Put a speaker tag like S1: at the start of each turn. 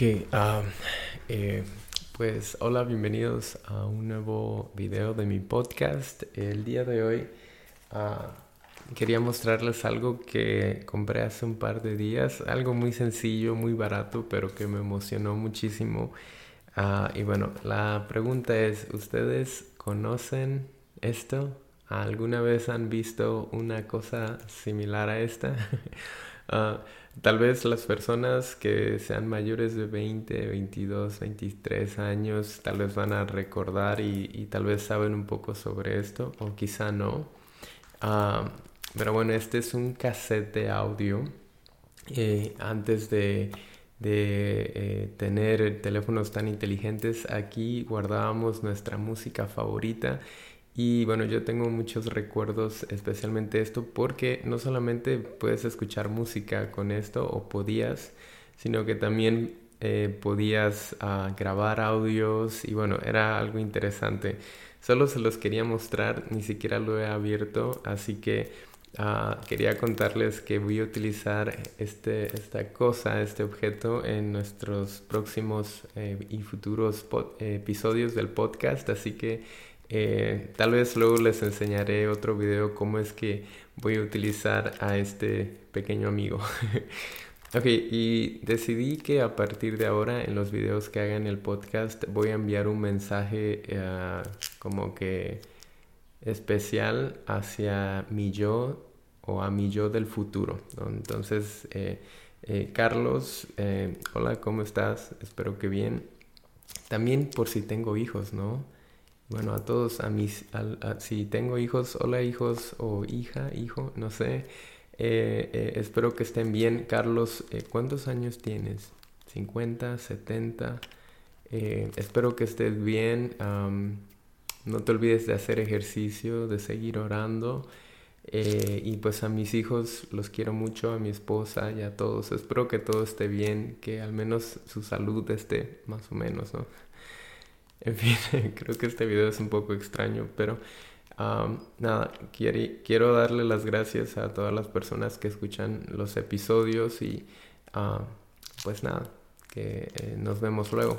S1: Ok, ah, eh, pues hola, bienvenidos a un nuevo video de mi podcast. El día de hoy ah, quería mostrarles algo que compré hace un par de días, algo muy sencillo, muy barato, pero que me emocionó muchísimo. Ah, y bueno, la pregunta es, ¿ustedes conocen esto? ¿Alguna vez han visto una cosa similar a esta? Tal vez las personas que sean mayores de 20, 22, 23 años tal vez van a recordar y, tal vez saben un poco sobre esto o quizá no. Ah, pero bueno, este es un cassette de audio. Eh, antes de, de eh, tener teléfonos tan inteligentes, aquí guardábamos nuestra música favorita y bueno, yo tengo muchos recuerdos, especialmente esto, porque no solamente puedes escuchar música con esto, o podías, sino que también eh, podías ah, grabar audios y bueno, era algo interesante. Solo se los quería mostrar, ni siquiera lo he abierto, así que ah, quería contarles que voy a utilizar este, esta cosa, este objeto en nuestros próximos eh, y futuros episodios del podcast, así que eh, tal vez luego les enseñaré otro video cómo es que voy a utilizar a este pequeño amigo. ok, y decidí que a partir de ahora en los videos que haga en el podcast voy a enviar un mensaje eh, como que especial hacia mi yo o a mi yo del futuro. Entonces, eh, Carlos, hola, ¿cómo estás? Espero que bien. También por si tengo hijos, ¿no? Bueno, a todos, a mis, si tengo hijos, hola hijos o hija, hijo, no sé. Eh, eh, espero que estén bien. Carlos, eh, ¿cuántos años tienes? ¿50, 70? espero que estés bien. no te olvides de hacer ejercicio, de seguir orando. y pues a mis hijos los quiero mucho, a mi esposa y a todos. Espero que todo esté bien, que al menos su salud esté más o menos, ¿no? En fin, creo que este video es un poco extraño, pero nada, quiero, darle las gracias a todas las personas que escuchan los episodios y pues nada, que eh, nos vemos luego.